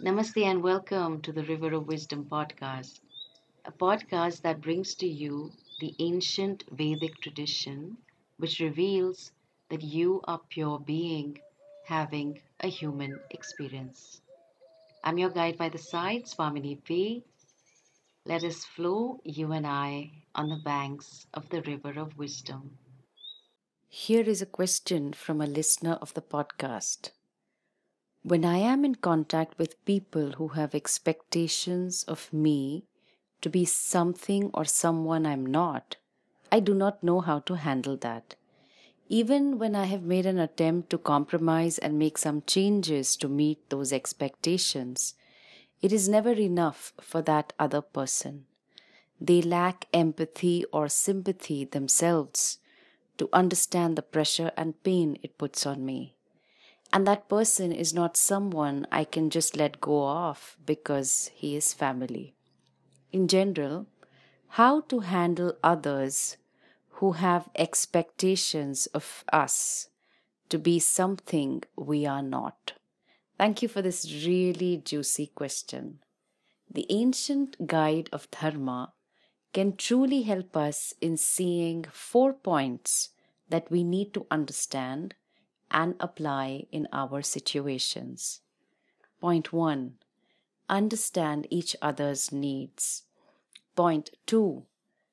Namaste and welcome to the River of Wisdom podcast, a podcast that brings to you the ancient Vedic tradition which reveals that you are pure being having a human experience. I'm your guide by the side, Swaminiji. Let us flow, you and I, on the banks of the River of Wisdom. Here is a question from a listener of the podcast. When I am in contact with people who have expectations of me to be something or someone I'm not, I do not know how to handle that. Even when I have made an attempt to compromise and make some changes to meet those expectations, it is never enough for that other person. They lack empathy or sympathy themselves to understand the pressure and pain it puts on me. And that person is not someone I can just let go of because he is family. In general, how to handle others who have expectations of us to be something we are not. Thank you for this really juicy question. The ancient guide of Dharma can truly help us in seeing four points that we need to understand and apply in our situations. Point 1 Understand each other's needs. Point 2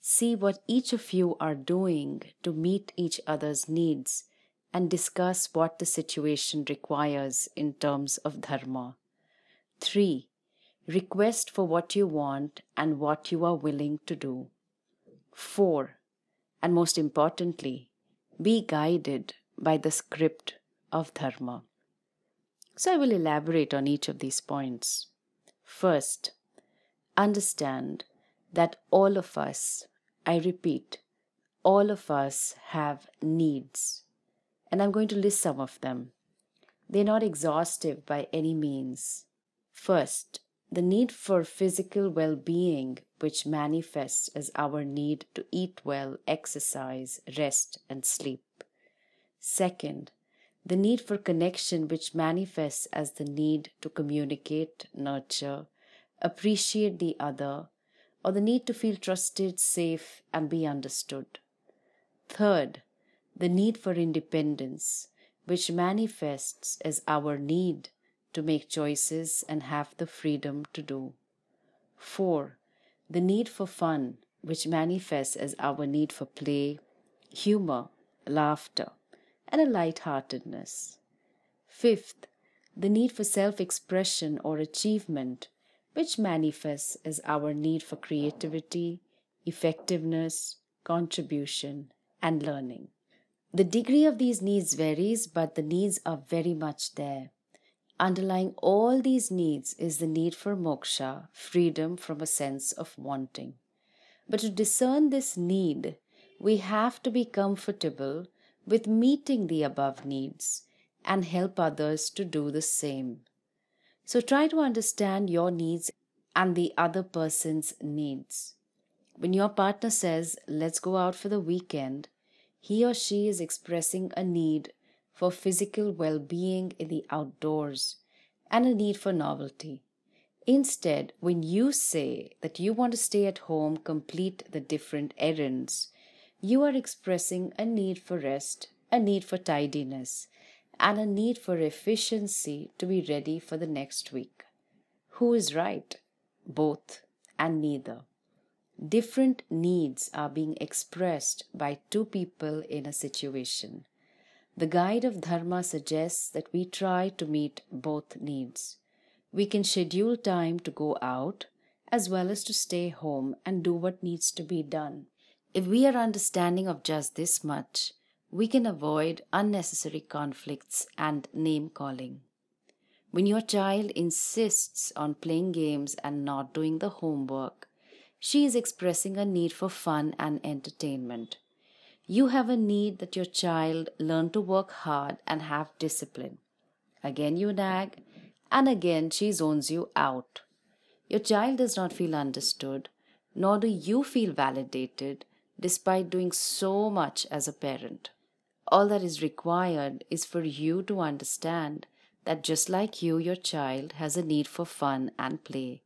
See what each of you are doing to meet each other's needs and discuss what the situation requires in terms of dharma. 3. Request for what you want and what you are willing to do. 4. And most importantly, be guided by the script of Dharma. So I will elaborate on each of these points. First, understand that all of us, I repeat, all of us have needs. And I'm going to list some of them. They're not exhaustive by any means. First, the need for physical well being, which manifests as our need to eat well, exercise, rest, and sleep. Second, the need for connection, which manifests as the need to communicate, nurture, appreciate the other, or the need to feel trusted, safe, and be understood. Third, the need for independence, which manifests as our need to make choices and have the freedom to do. Four, the need for fun, which manifests as our need for play, humor, laughter, and a lightheartedness. Fifth, the need for self expression or achievement, which manifests as our need for creativity, effectiveness, contribution, and learning. The degree of these needs varies, but the needs are very much there. Underlying all these needs is the need for moksha, freedom from a sense of wanting. But to discern this need, we have to be comfortable with meeting the above needs and help others to do the same. So try to understand your needs and the other person's needs. When your partner says, Let's go out for the weekend, he or she is expressing a need for physical well being in the outdoors and a need for novelty. Instead, when you say that you want to stay at home, complete the different errands, you are expressing a need for rest, a need for tidiness, and a need for efficiency to be ready for the next week. Who is right? Both and neither. Different needs are being expressed by two people in a situation. The guide of Dharma suggests that we try to meet both needs. We can schedule time to go out as well as to stay home and do what needs to be done. If we are understanding of just this much, we can avoid unnecessary conflicts and name calling. When your child insists on playing games and not doing the homework, she is expressing a need for fun and entertainment. You have a need that your child learn to work hard and have discipline. Again, you nag, and again, she zones you out. Your child does not feel understood, nor do you feel validated despite doing so much as a parent. All that is required is for you to understand that just like you, your child has a need for fun and play.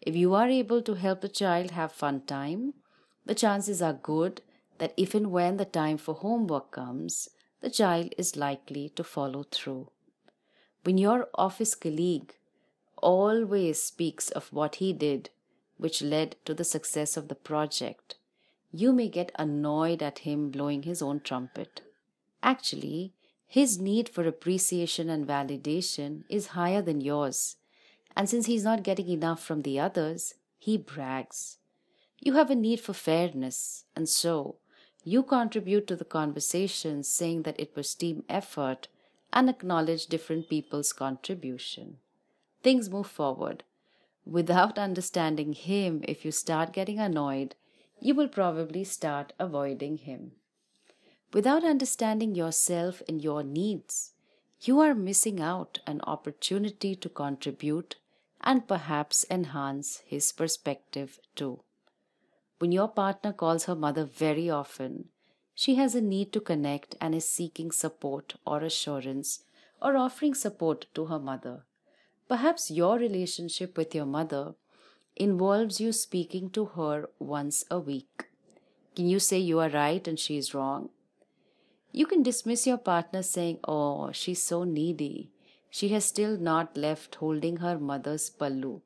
If you are able to help the child have fun time, the chances are good that if and when the time for homework comes, the child is likely to follow through. When your office colleague always speaks of what he did, which led to the success of the project, you may get annoyed at him blowing his own trumpet. Actually, his need for appreciation and validation is higher than yours, and since he's not getting enough from the others, he brags. You have a need for fairness, and so you contribute to the conversation saying that it was team effort and acknowledge different people's contribution. Things move forward. Without understanding him, if you start getting annoyed, you will probably start avoiding him. Without understanding yourself and your needs, you are missing out an opportunity to contribute and perhaps enhance his perspective too. When your partner calls her mother very often, she has a need to connect and is seeking support or assurance or offering support to her mother. Perhaps your relationship with your mother involves you speaking to her once a week. Can you say you are right and she is wrong? You can dismiss your partner saying, Oh, she's so needy. She has still not left holding her mother's pallu.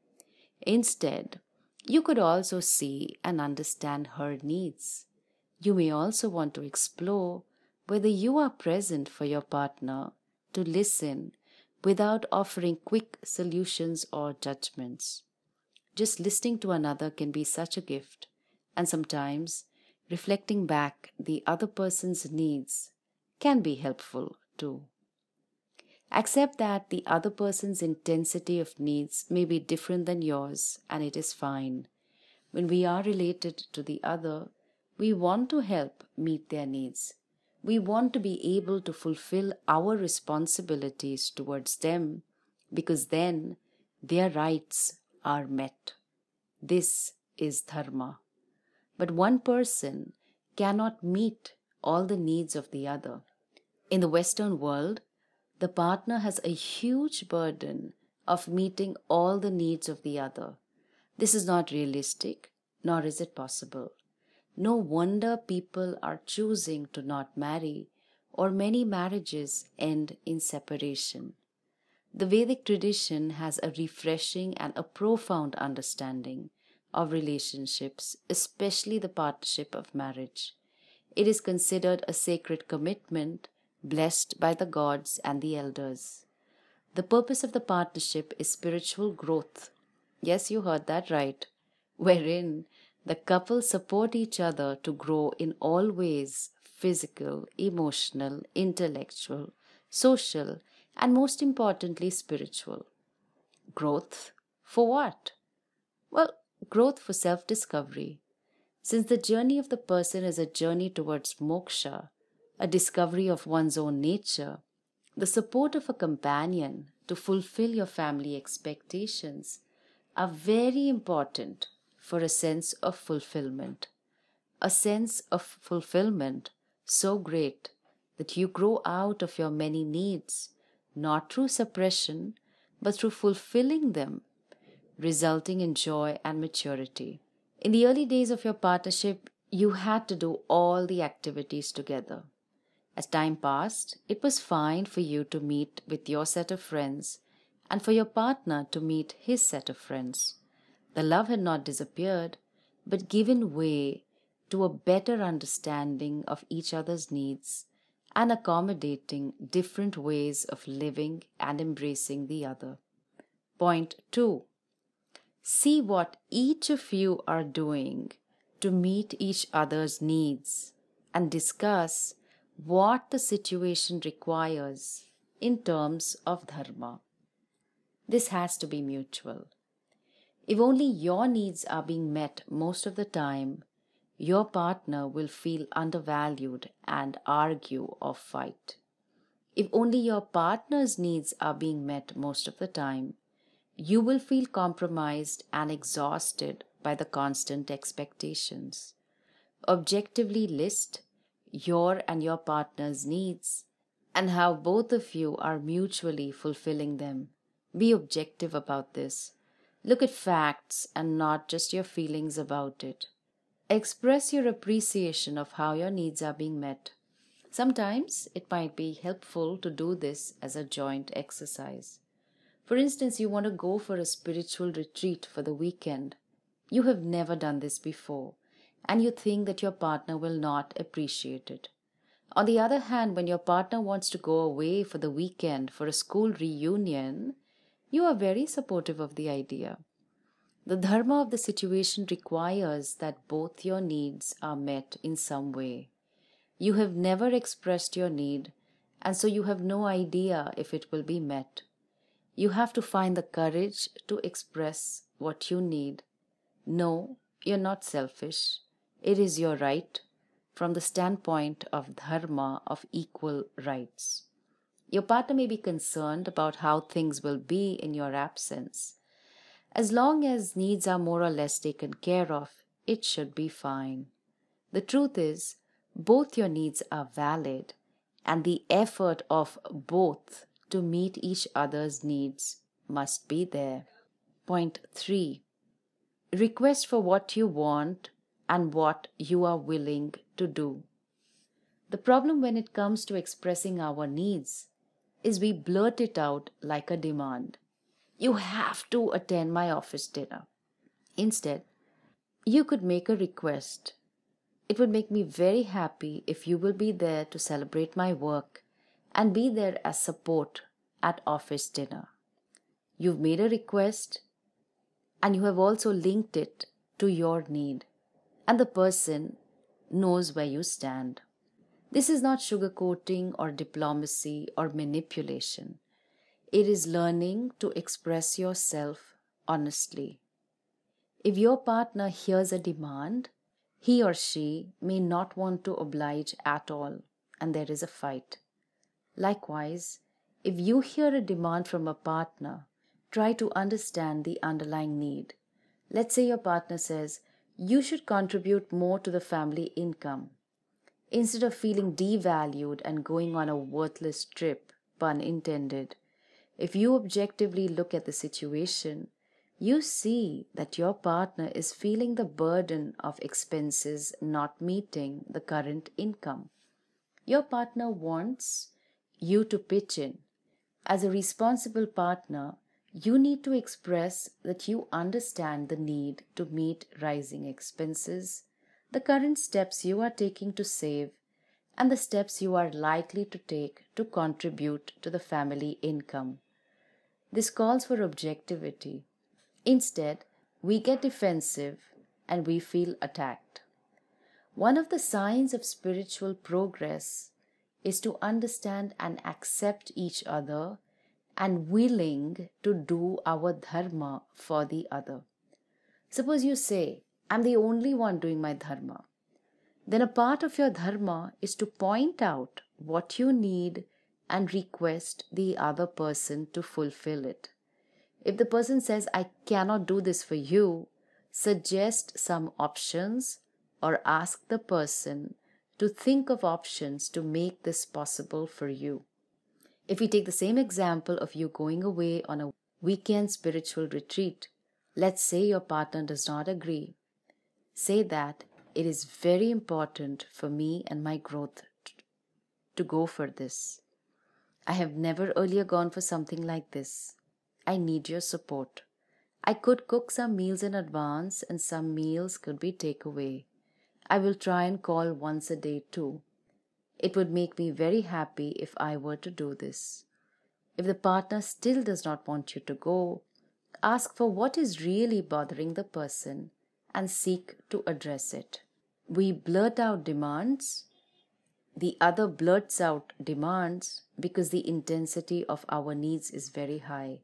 Instead, you could also see and understand her needs. You may also want to explore whether you are present for your partner to listen without offering quick solutions or judgments. Just listening to another can be such a gift, and sometimes reflecting back the other person's needs can be helpful too. Accept that the other person's intensity of needs may be different than yours, and it is fine. When we are related to the other, we want to help meet their needs. We want to be able to fulfill our responsibilities towards them because then their rights are met. This is dharma. But one person cannot meet all the needs of the other. In the Western world, the partner has a huge burden of meeting all the needs of the other. This is not realistic, nor is it possible. No wonder people are choosing to not marry, or many marriages end in separation. The Vedic tradition has a refreshing and a profound understanding of relationships, especially the partnership of marriage. It is considered a sacred commitment blessed by the gods and the elders. The purpose of the partnership is spiritual growth. Yes, you heard that right. Wherein the couple support each other to grow in all ways physical, emotional, intellectual, social, and most importantly, spiritual. Growth for what? Well, growth for self discovery. Since the journey of the person is a journey towards moksha, a discovery of one's own nature, the support of a companion to fulfill your family expectations are very important for a sense of fulfillment. A sense of fulfillment so great that you grow out of your many needs, not through suppression, but through fulfilling them, resulting in joy and maturity. In the early days of your partnership, you had to do all the activities together. As time passed, it was fine for you to meet with your set of friends and for your partner to meet his set of friends. The love had not disappeared, but given way to a better understanding of each other's needs and accommodating different ways of living and embracing the other. Point 2. See what each of you are doing to meet each other's needs and discuss what the situation requires in terms of dharma. This has to be mutual. If only your needs are being met most of the time, your partner will feel undervalued and argue or fight. If only your partner's needs are being met most of the time, you will feel compromised and exhausted by the constant expectations. Objectively list your and your partner's needs and how both of you are mutually fulfilling them. Be objective about this. Look at facts and not just your feelings about it. Express your appreciation of how your needs are being met. Sometimes it might be helpful to do this as a joint exercise. For instance, you want to go for a spiritual retreat for the weekend. You have never done this before, and you think that your partner will not appreciate it. On the other hand, when your partner wants to go away for the weekend for a school reunion, you are very supportive of the idea. The dharma of the situation requires that both your needs are met in some way. You have never expressed your need, and so you have no idea if it will be met. You have to find the courage to express what you need. No, you're not selfish. It is your right from the standpoint of dharma of equal rights. Your partner may be concerned about how things will be in your absence. As long as needs are more or less taken care of, it should be fine. The truth is, both your needs are valid, and the effort of both to meet each other's needs must be there. Point 3 Request for what you want and what you are willing to do. The problem when it comes to expressing our needs is we blurt it out like a demand. You have to attend my office dinner. Instead, you could make a request. It would make me very happy if you will be there to celebrate my work and be there as support at office dinner. You've made a request and you have also linked it to your need, and the person knows where you stand. This is not sugarcoating or diplomacy or manipulation. It is learning to express yourself honestly. If your partner hears a demand, he or she may not want to oblige at all, and there is a fight. Likewise, if you hear a demand from a partner, try to understand the underlying need. Let's say your partner says, You should contribute more to the family income. Instead of feeling devalued and going on a worthless trip, pun intended, if you objectively look at the situation, you see that your partner is feeling the burden of expenses not meeting the current income. Your partner wants you to pitch in. As a responsible partner, you need to express that you understand the need to meet rising expenses the current steps you are taking to save, and the steps you are likely to take to contribute to the family income. This calls for objectivity. Instead, we get defensive and we feel attacked. One of the signs of spiritual progress is to understand and accept each other and willing to do our dharma for the other. Suppose you say, I'm the only one doing my dharma. Then a part of your dharma is to point out what you need and request the other person to fulfill it. If the person says, I cannot do this for you, suggest some options or ask the person to think of options to make this possible for you. If we take the same example of you going away on a weekend spiritual retreat, let's say your partner does not agree say that it is very important for me and my growth to go for this. I have never earlier gone for something like this. I need your support. I could cook some meals in advance and some meals could be takeaway. I will try and call once a day too. It would make me very happy if I were to do this. If the partner still does not want you to go, ask for what is really bothering the person and seek to address it. We blurt out demands. The other blurts out demands because the intensity of our needs is very high.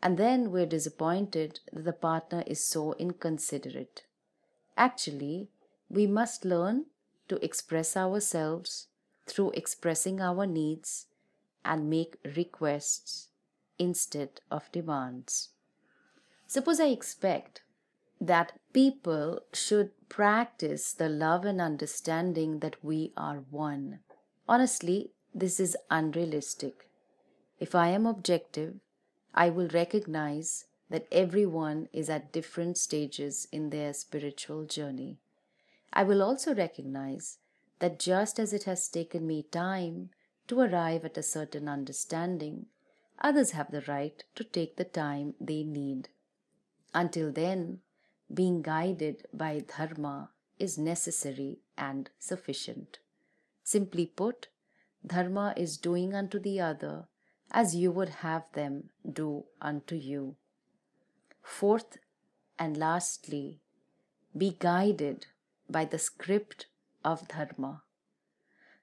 And then we're disappointed that the partner is so inconsiderate. Actually, we must learn to express ourselves through expressing our needs and make requests instead of demands. Suppose I expect that people should practice the love and understanding that we are one. Honestly, this is unrealistic. If I am objective, I will recognize that everyone is at different stages in their spiritual journey. I will also recognize that just as it has taken me time to arrive at a certain understanding, others have the right to take the time they need. Until then, being guided by Dharma is necessary and sufficient. Simply put, Dharma is doing unto the other as you would have them do unto you. Fourth and lastly, be guided by the script of Dharma.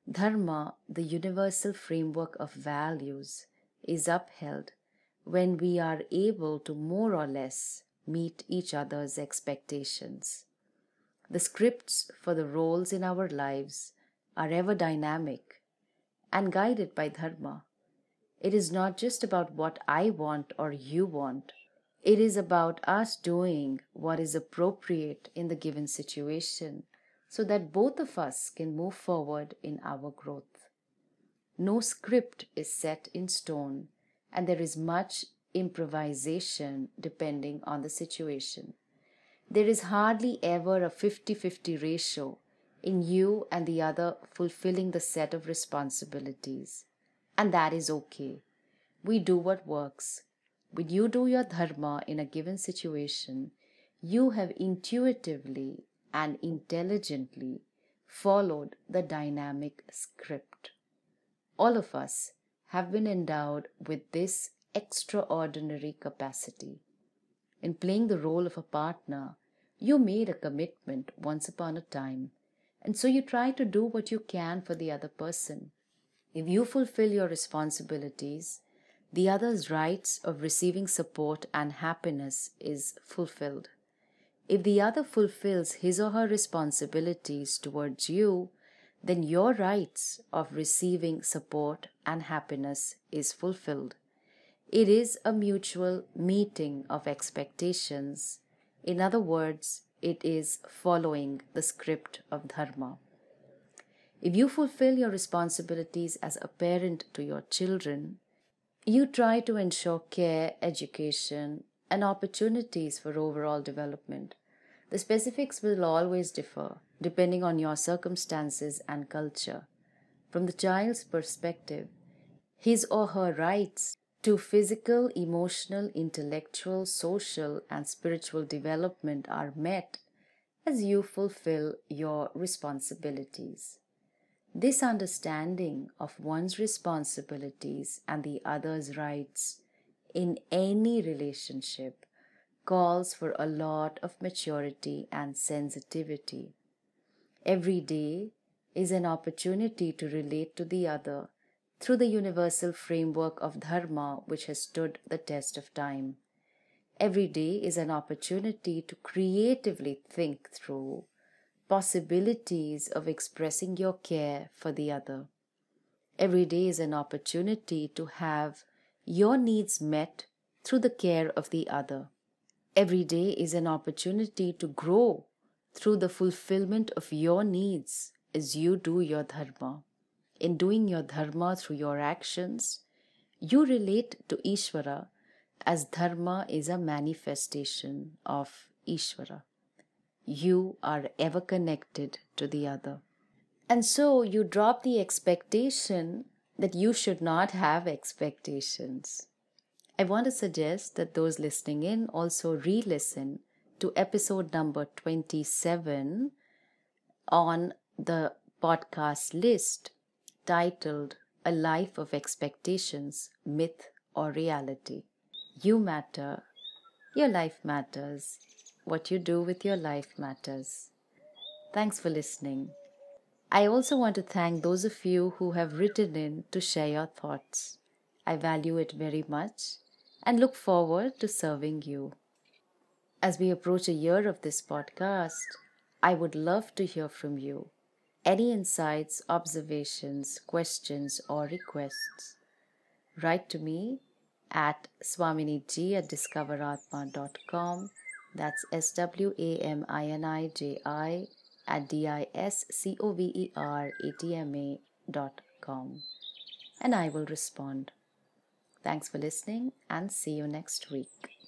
Dharma, the universal framework of values, is upheld when we are able to more or less meet each other's expectations. The scripts for the roles in our lives are ever dynamic and guided by Dharma. It is not just about what I want or you want. It is about us doing what is appropriate in the given situation so that both of us can move forward in our growth. No script is set in stone, and there is much improvisation depending on the situation. There is hardly ever a 50 50 ratio in you and the other fulfilling the set of responsibilities. And that is okay. We do what works. When you do your dharma in a given situation, you have intuitively and intelligently followed the dynamic script. All of us have been endowed with this extraordinary capacity. In playing the role of a partner, you made a commitment once upon a time and so you try to do what you can for the other person. If you fulfill your responsibilities, the other's rights of receiving support and happiness is fulfilled. If the other fulfills his or her responsibilities towards you, then your rights of receiving support and happiness is fulfilled. It is a mutual meeting of expectations. In other words, it is following the script of Dharma. If you fulfill your responsibilities as a parent to your children, you try to ensure care, education, and opportunities for overall development. The specifics will always differ depending on your circumstances and culture. From the child's perspective, his or her rights to physical, emotional, intellectual, social, and spiritual development are met as you fulfill your responsibilities. This understanding of one's responsibilities and the other's rights in any relationship calls for a lot of maturity and sensitivity. Every day is an opportunity to relate to the other through the universal framework of Dharma which has stood the test of time. Every day is an opportunity to creatively think through possibilities of expressing your care for the other. Every day is an opportunity to have your needs met through the care of the other. Every day is an opportunity to grow through the fulfillment of your needs as you do your dharma in doing your dharma through your actions, you relate to Ishvara as dharma is a manifestation of Ishvara. You are ever connected to the other. And so you drop the expectation that you should not have expectations. I want to suggest that those listening in also re listen to episode number 27 on the podcast list titled A Life of Expectations Myth or Reality. You matter, your life matters, what you do with your life matters. Thanks for listening. I also want to thank those of you who have written in to share your thoughts. I value it very much and look forward to serving you. As we approach a year of this podcast, I would love to hear from you any insights, observations, questions, or requests, write to me at swaminiji at discoveratma.com. That's S W A M I N I J I at D I S C O V E R A T M A dot com. and I will respond. Thanks for listening and see you next week.